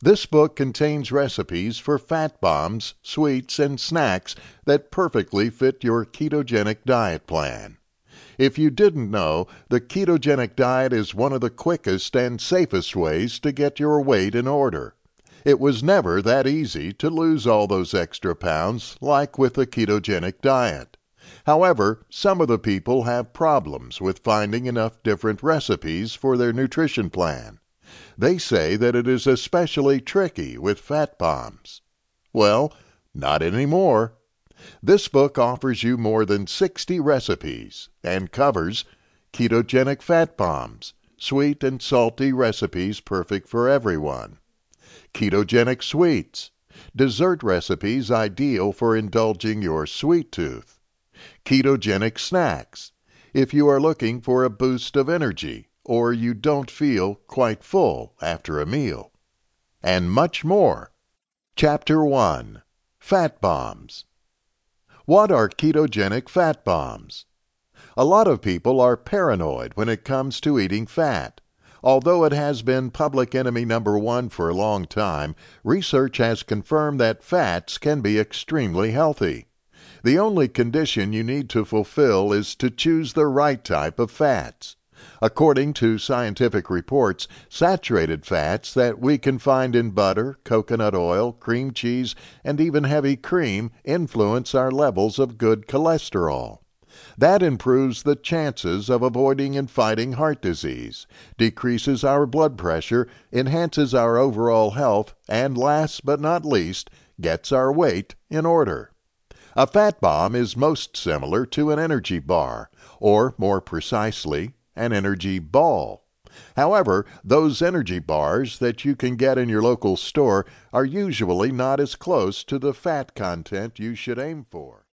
This book contains recipes for fat bombs, sweets, and snacks that perfectly fit your ketogenic diet plan. If you didn't know, the ketogenic diet is one of the quickest and safest ways to get your weight in order. It was never that easy to lose all those extra pounds like with the ketogenic diet. However, some of the people have problems with finding enough different recipes for their nutrition plan. They say that it is especially tricky with fat bombs. Well, not anymore. This book offers you more than 60 recipes and covers ketogenic fat bombs, sweet and salty recipes perfect for everyone, ketogenic sweets, dessert recipes ideal for indulging your sweet tooth, ketogenic snacks, if you are looking for a boost of energy or you don't feel quite full after a meal, and much more. Chapter 1 Fat Bombs What are ketogenic fat bombs? A lot of people are paranoid when it comes to eating fat. Although it has been public enemy number one for a long time, research has confirmed that fats can be extremely healthy. The only condition you need to fulfill is to choose the right type of fats. According to scientific reports, saturated fats that we can find in butter, coconut oil, cream cheese, and even heavy cream influence our levels of good cholesterol. That improves the chances of avoiding and fighting heart disease, decreases our blood pressure, enhances our overall health, and last but not least, gets our weight in order. A fat bomb is most similar to an energy bar, or more precisely, an energy ball. However, those energy bars that you can get in your local store are usually not as close to the fat content you should aim for.